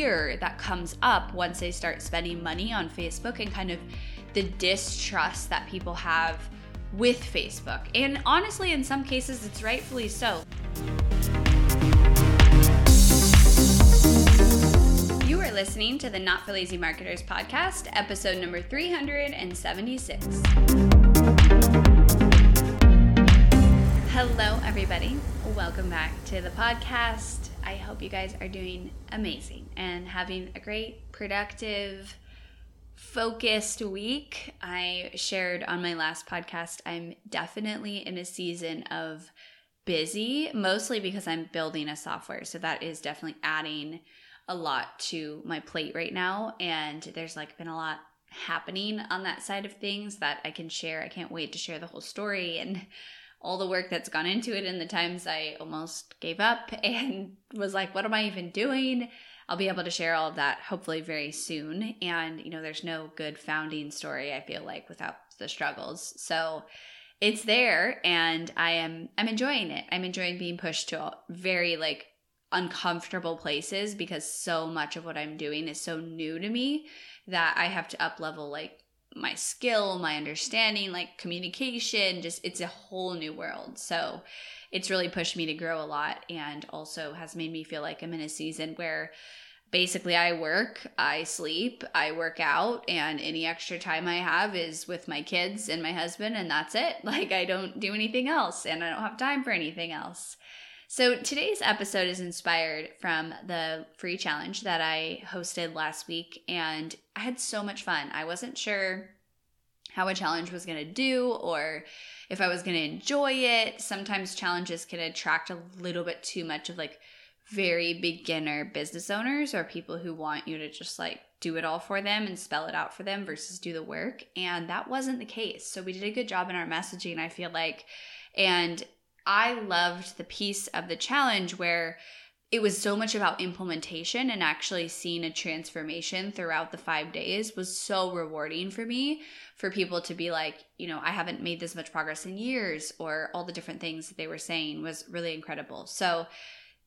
fear that comes up once they start spending money on Facebook and kind of the distrust that people have with Facebook. And honestly, in some cases, it's rightfully so. You are listening to the Not for Lazy Marketers podcast, episode number 376. Hello, everybody. Welcome back to the podcast. I hope you guys are doing amazing and having a great, productive, focused week. I shared on my last podcast, I'm definitely in a season of busy, mostly because I'm building a software. So that is definitely adding a lot to my plate right now. And there's like been a lot happening on that side of things that I can share. I can't wait to share the whole story and all the work that's gone into it and the times I almost gave up and was like, what am I even doing? I'll be able to share all of that hopefully very soon. And, you know, there's no good founding story, I feel like, without the struggles. So it's there and I am I'm enjoying it. I'm enjoying being pushed to very like uncomfortable places because so much of what I'm doing is so new to me that I have to up level like my skill, my understanding, like communication, just it's a whole new world. So it's really pushed me to grow a lot and also has made me feel like I'm in a season where basically I work, I sleep, I work out, and any extra time I have is with my kids and my husband, and that's it. Like I don't do anything else and I don't have time for anything else. So today's episode is inspired from the free challenge that I hosted last week, and I had so much fun. I wasn't sure how a challenge was going to do or if I was going to enjoy it. Sometimes challenges can attract a little bit too much of like very beginner business owners or people who want you to just like do it all for them and spell it out for them versus do the work. And that wasn't the case. So we did a good job in our messaging, I feel like. And I loved the piece of the challenge where it was so much about implementation and actually seeing a transformation throughout the five days was so rewarding for me for people to be like you know i haven't made this much progress in years or all the different things that they were saying was really incredible. So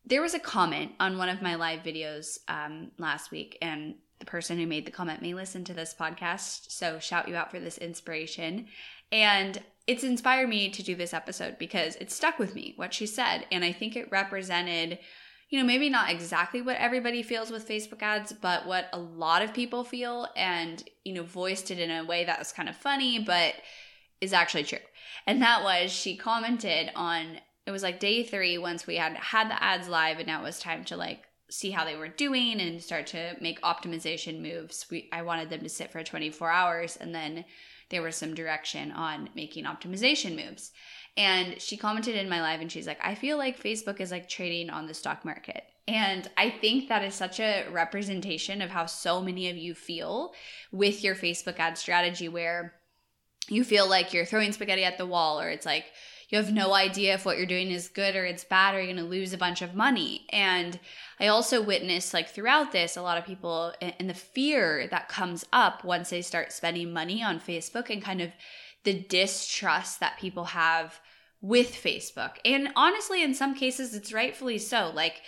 there was a comment on one of my live videos um, last week and the person who made the comment may listen to this podcast so shout you out for this inspiration. And it's inspired me to do this episode because it stuck with me what she said and i think it represented you know maybe not exactly what everybody feels with facebook ads but what a lot of people feel and you know voiced it in a way that was kind of funny but is actually true. And that was she commented on it was like day three once we had had the ads live and now it was time to like see how they were doing and start to make optimization moves. We i wanted them to sit for 24 hours and then there was some direction on making optimization moves. And she commented in my live and she's like, I feel like Facebook is like trading on the stock market. And I think that is such a representation of how so many of you feel with your Facebook ad strategy, where you feel like you're throwing spaghetti at the wall, or it's like you have no idea if what you're doing is good or it's bad, or you're going to lose a bunch of money. And I also witnessed, like, throughout this, a lot of people and the fear that comes up once they start spending money on Facebook and kind of the distrust that people have with Facebook. And honestly, in some cases, it's rightfully so. Like,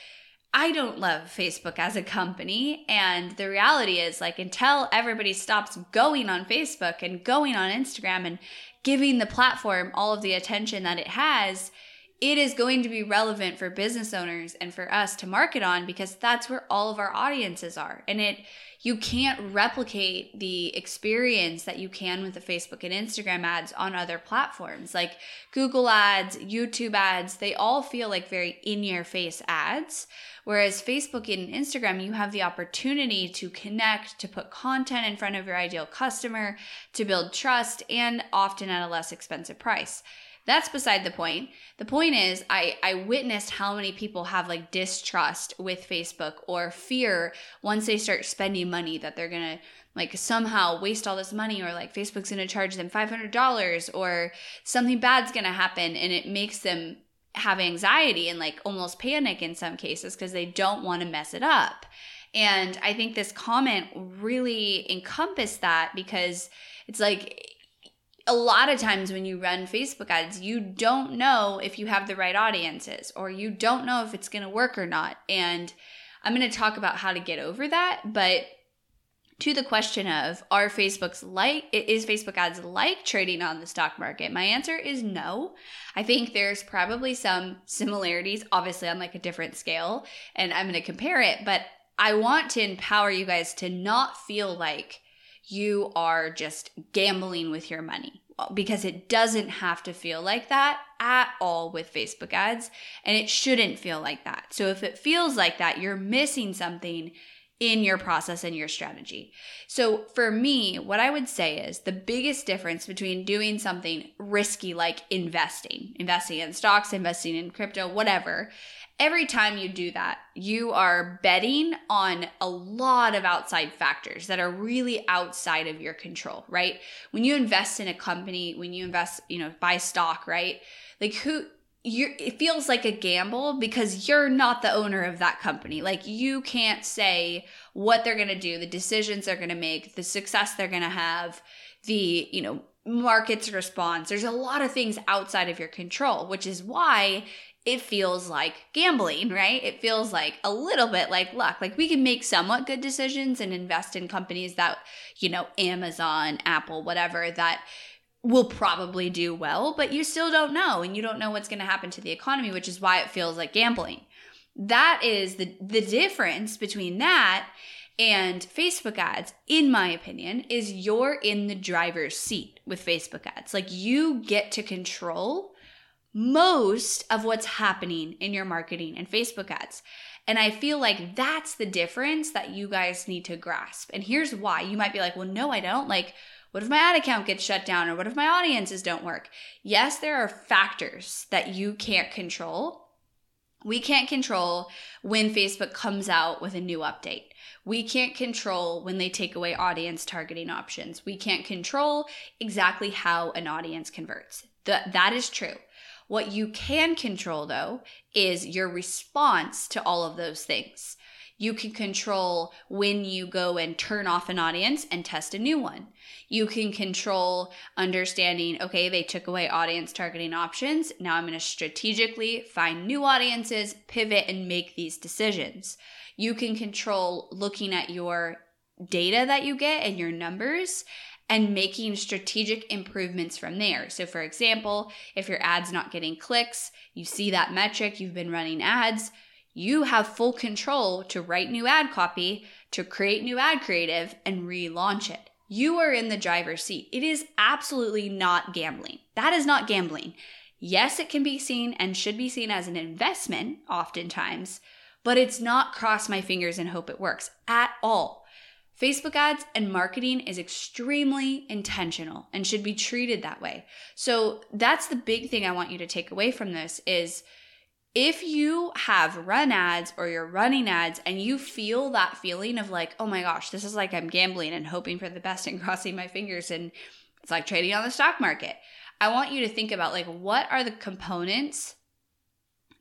I don't love Facebook as a company. And the reality is, like, until everybody stops going on Facebook and going on Instagram and giving the platform all of the attention that it has, it is going to be relevant for business owners and for us to market on because that's where all of our audiences are. And it you can't replicate the experience that you can with the Facebook and Instagram ads on other platforms. Like Google ads, YouTube ads, they all feel like very in your face ads. Whereas Facebook and Instagram, you have the opportunity to connect, to put content in front of your ideal customer, to build trust, and often at a less expensive price. That's beside the point. The point is I I witnessed how many people have like distrust with Facebook or fear once they start spending money that they're going to like somehow waste all this money or like Facebook's going to charge them $500 or something bad's going to happen and it makes them have anxiety and like almost panic in some cases because they don't want to mess it up. And I think this comment really encompassed that because it's like a lot of times when you run Facebook ads, you don't know if you have the right audiences or you don't know if it's going to work or not. And I'm going to talk about how to get over that, but to the question of are Facebook's like is Facebook ads like trading on the stock market? My answer is no. I think there's probably some similarities, obviously on like a different scale, and I'm going to compare it, but I want to empower you guys to not feel like you are just gambling with your money because it doesn't have to feel like that at all with Facebook ads and it shouldn't feel like that. So if it feels like that, you're missing something in your process and your strategy. So for me, what I would say is the biggest difference between doing something risky like investing, investing in stocks, investing in crypto, whatever, every time you do that, you are betting on a lot of outside factors that are really outside of your control, right? When you invest in a company, when you invest, you know, buy stock, right? Like who you it feels like a gamble because you're not the owner of that company. Like you can't say what they're going to do, the decisions they're going to make, the success they're going to have, the, you know, market's response. There's a lot of things outside of your control, which is why it feels like gambling, right? It feels like a little bit like luck. Like we can make somewhat good decisions and invest in companies that, you know, Amazon, Apple, whatever, that will probably do well, but you still don't know and you don't know what's going to happen to the economy, which is why it feels like gambling. That is the the difference between that and Facebook ads, in my opinion, is you're in the driver's seat with Facebook ads. Like you get to control most of what's happening in your marketing and Facebook ads. And I feel like that's the difference that you guys need to grasp. And here's why. You might be like, well, no, I don't. Like, what if my ad account gets shut down? Or what if my audiences don't work? Yes, there are factors that you can't control. We can't control when Facebook comes out with a new update. We can't control when they take away audience targeting options. We can't control exactly how an audience converts. That that is true. What you can control though is your response to all of those things. You can control when you go and turn off an audience and test a new one. You can control understanding, okay, they took away audience targeting options. Now I'm going to strategically find new audiences, pivot, and make these decisions. You can control looking at your data that you get and your numbers and making strategic improvements from there. So, for example, if your ad's not getting clicks, you see that metric, you've been running ads, you have full control to write new ad copy, to create new ad creative, and relaunch it. You are in the driver's seat. It is absolutely not gambling. That is not gambling. Yes, it can be seen and should be seen as an investment oftentimes, but it's not cross my fingers and hope it works at all. Facebook ads and marketing is extremely intentional and should be treated that way. So that's the big thing I want you to take away from this is if you have run ads or you're running ads and you feel that feeling of like, oh my gosh, this is like I'm gambling and hoping for the best and crossing my fingers and it's like trading on the stock market. I want you to think about like what are the components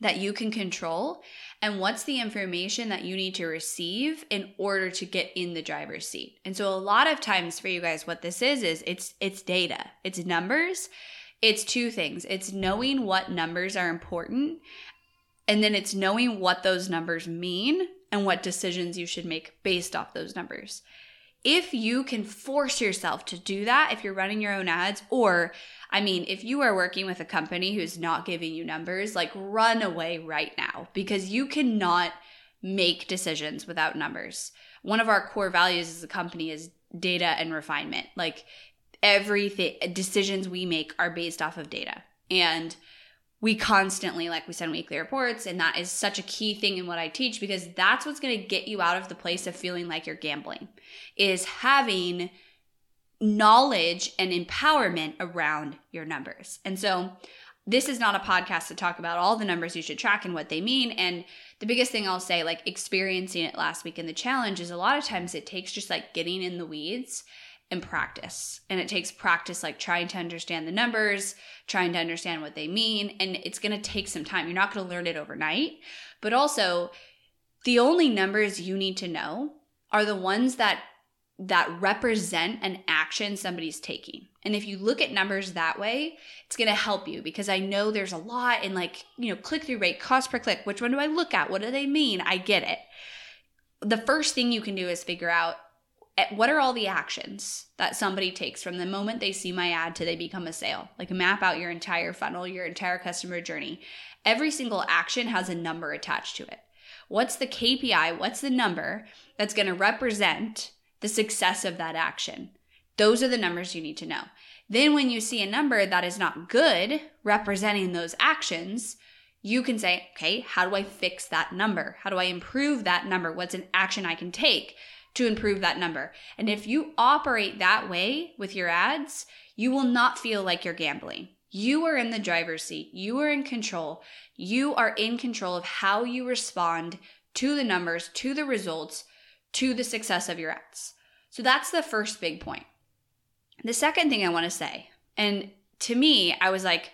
that you can control and what's the information that you need to receive in order to get in the driver's seat. And so a lot of times for you guys what this is is it's it's data. It's numbers. It's two things. It's knowing what numbers are important and then it's knowing what those numbers mean and what decisions you should make based off those numbers. If you can force yourself to do that, if you're running your own ads, or I mean, if you are working with a company who's not giving you numbers, like run away right now because you cannot make decisions without numbers. One of our core values as a company is data and refinement. Like everything, decisions we make are based off of data. And we constantly like we send weekly reports and that is such a key thing in what i teach because that's what's going to get you out of the place of feeling like you're gambling is having knowledge and empowerment around your numbers. And so this is not a podcast to talk about all the numbers you should track and what they mean and the biggest thing i'll say like experiencing it last week in the challenge is a lot of times it takes just like getting in the weeds and practice. And it takes practice, like trying to understand the numbers, trying to understand what they mean. And it's going to take some time. You're not going to learn it overnight. But also, the only numbers you need to know are the ones that that represent an action somebody's taking. And if you look at numbers that way, it's going to help you because I know there's a lot in like, you know, click through rate, cost per click. Which one do I look at? What do they mean? I get it the first thing you can do is figure out what are all the actions that somebody takes from the moment they see my ad to they become a sale? Like map out your entire funnel your entire customer journey. Every single action has a number attached to it. What's the kpi what's the number that's going to represent the success of that action? Those are the numbers you need to know. Then when you see a number that is not good representing those actions you can say, okay, how do I fix that number? How do I improve that number? What's an action I can take to improve that number? And if you operate that way with your ads, you will not feel like you're gambling. You are in the driver's seat. You are in control. You are in control of how you respond to the numbers, to the results, to the success of your ads. So that's the first big point. The second thing I want to say, and to me, I was like,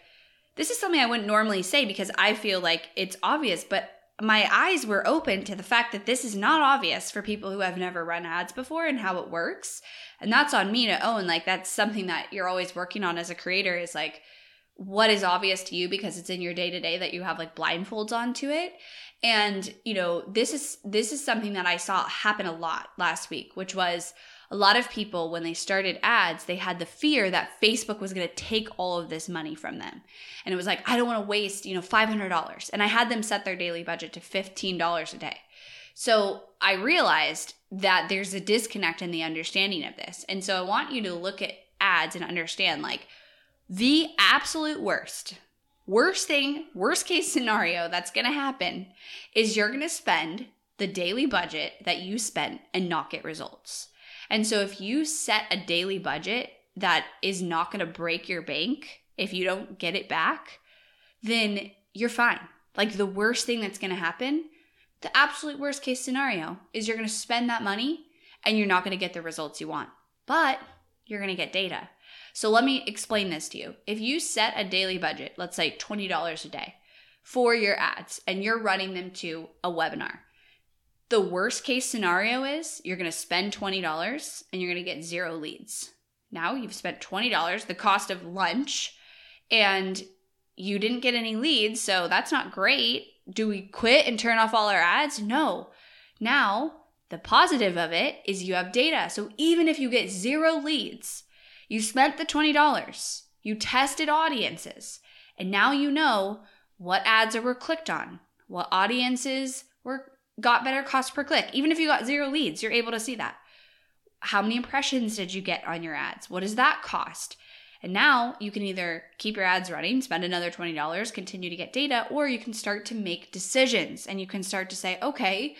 this is something I wouldn't normally say because I feel like it's obvious, but my eyes were open to the fact that this is not obvious for people who have never run ads before and how it works. And that's on me to own. Like, that's something that you're always working on as a creator is like, what is obvious to you because it's in your day to day that you have like blindfolds onto it and you know this is this is something that i saw happen a lot last week which was a lot of people, when they started ads, they had the fear that Facebook was going to take all of this money from them. And it was like, I don't want to waste, you know, $500. And I had them set their daily budget to $15 a day. So I realized that there's a disconnect in the understanding of this. And so I want you to look at ads and understand like the absolute worst, worst thing, worst case scenario that's going to happen is you're going to spend the daily budget that you spent and not get results. And so if you set a daily budget that is not going to break your bank if you don't get it back, then you're fine. Like the worst thing that's going to happen, the absolute worst case scenario is you're going to spend that money and you're not going to get the results you want. But you're going to get data. So let me explain this to you. If you set a daily budget, let's say $20 a day for your ads and you're running them to a webinar, the worst case scenario is you're going to spend $20 and you're going to get zero leads. Now you've spent $20, the cost of lunch, and you didn't get any leads, so that's not great. Do we quit and turn off all our ads? No. Now, the positive of it is you have data. So even if you get zero leads, you spent the $20, you tested audiences, and now you know what ads were clicked on, what audiences were got better cost per click. Even if you got zero leads, you're able to see that. How many impressions did you get on your ads? What does that cost? And now you can either keep your ads running, spend another $20, continue to get data, or you can start to make decisions and you can start to say, okay,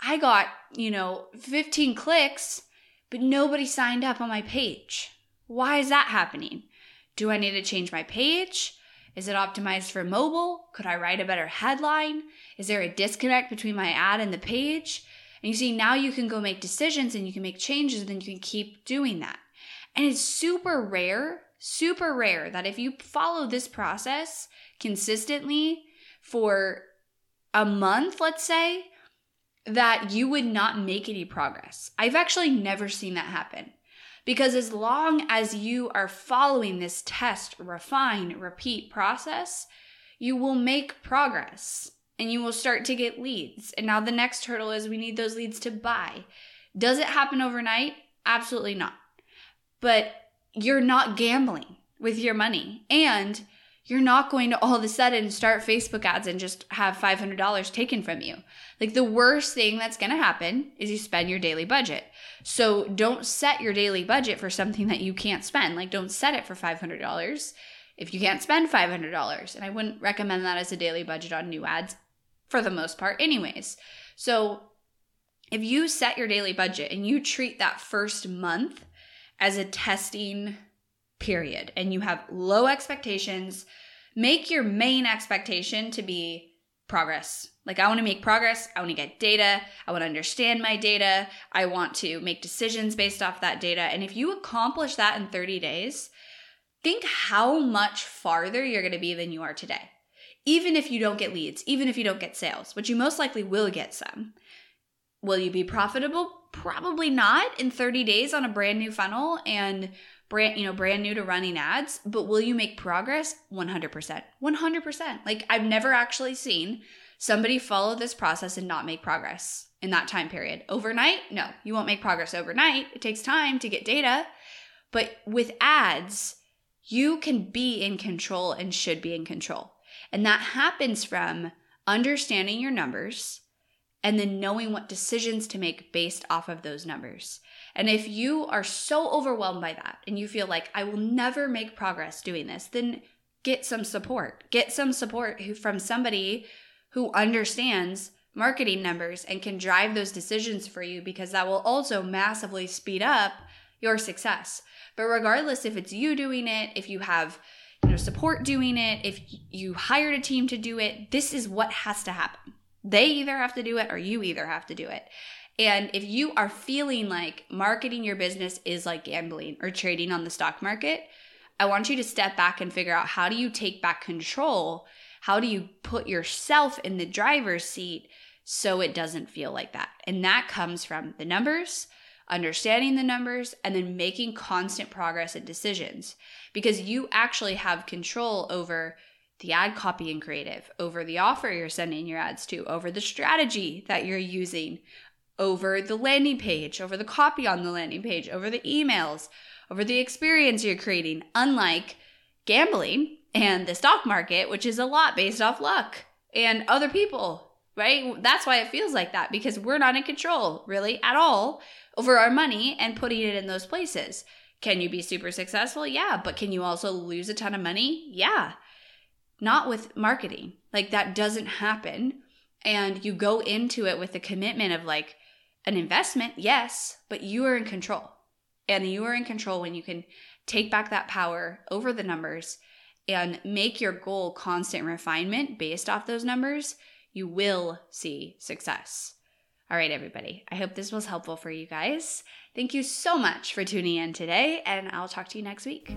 I got, you know, 15 clicks, but nobody signed up on my page. Why is that happening? Do I need to change my page? Is it optimized for mobile? Could I write a better headline? Is there a disconnect between my ad and the page? And you see, now you can go make decisions and you can make changes, and you can keep doing that. And it's super rare, super rare that if you follow this process consistently for a month, let's say, that you would not make any progress. I've actually never seen that happen. Because as long as you are following this test, refine, repeat process, you will make progress and you will start to get leads. And now the next hurdle is we need those leads to buy. Does it happen overnight? Absolutely not. But you're not gambling with your money. And you're not going to all of a sudden start Facebook ads and just have $500 taken from you. Like the worst thing that's going to happen is you spend your daily budget. So don't set your daily budget for something that you can't spend. Like don't set it for $500 if you can't spend $500. And I wouldn't recommend that as a daily budget on new ads for the most part, anyways. So if you set your daily budget and you treat that first month as a testing period, and you have low expectations, make your main expectation to be progress. Like, I want to make progress. I want to get data. I want to understand my data. I want to make decisions based off that data. And if you accomplish that in 30 days, think how much farther you're going to be than you are today. Even if you don't get leads, even if you don't get sales, which you most likely will get some. Will you be profitable? Probably not in 30 days on a brand new funnel and brand you know brand new to running ads but will you make progress 100% 100% like i've never actually seen somebody follow this process and not make progress in that time period. Overnight? No, you won't make progress overnight. It takes time to get data. But with ads, you can be in control and should be in control. And that happens from understanding your numbers and then knowing what decisions to make based off of those numbers. And if you are so overwhelmed by that and you feel like I will never make progress doing this, then get some support. Get some support from somebody who understands marketing numbers and can drive those decisions for you because that will also massively speed up your success. But regardless if it's you doing it, if you have you know support doing it, if you hired a team to do it, this is what has to happen. They either have to do it or you either have to do it. And if you are feeling like marketing your business is like gambling or trading on the stock market, I want you to step back and figure out how do you take back control? How do you put yourself in the driver's seat so it doesn't feel like that? And that comes from the numbers, understanding the numbers, and then making constant progress and decisions because you actually have control over the ad copy and creative, over the offer you're sending your ads to, over the strategy that you're using, over the landing page, over the copy on the landing page, over the emails, over the experience you're creating, unlike gambling and the stock market, which is a lot based off luck and other people, right? That's why it feels like that because we're not in control really at all over our money and putting it in those places. Can you be super successful? Yeah. But can you also lose a ton of money? Yeah not with marketing. Like that doesn't happen. And you go into it with the commitment of like an investment, yes, but you are in control. And you are in control when you can take back that power over the numbers and make your goal constant refinement based off those numbers. You will see success. All right, everybody. I hope this was helpful for you guys. Thank you so much for tuning in today, and I'll talk to you next week.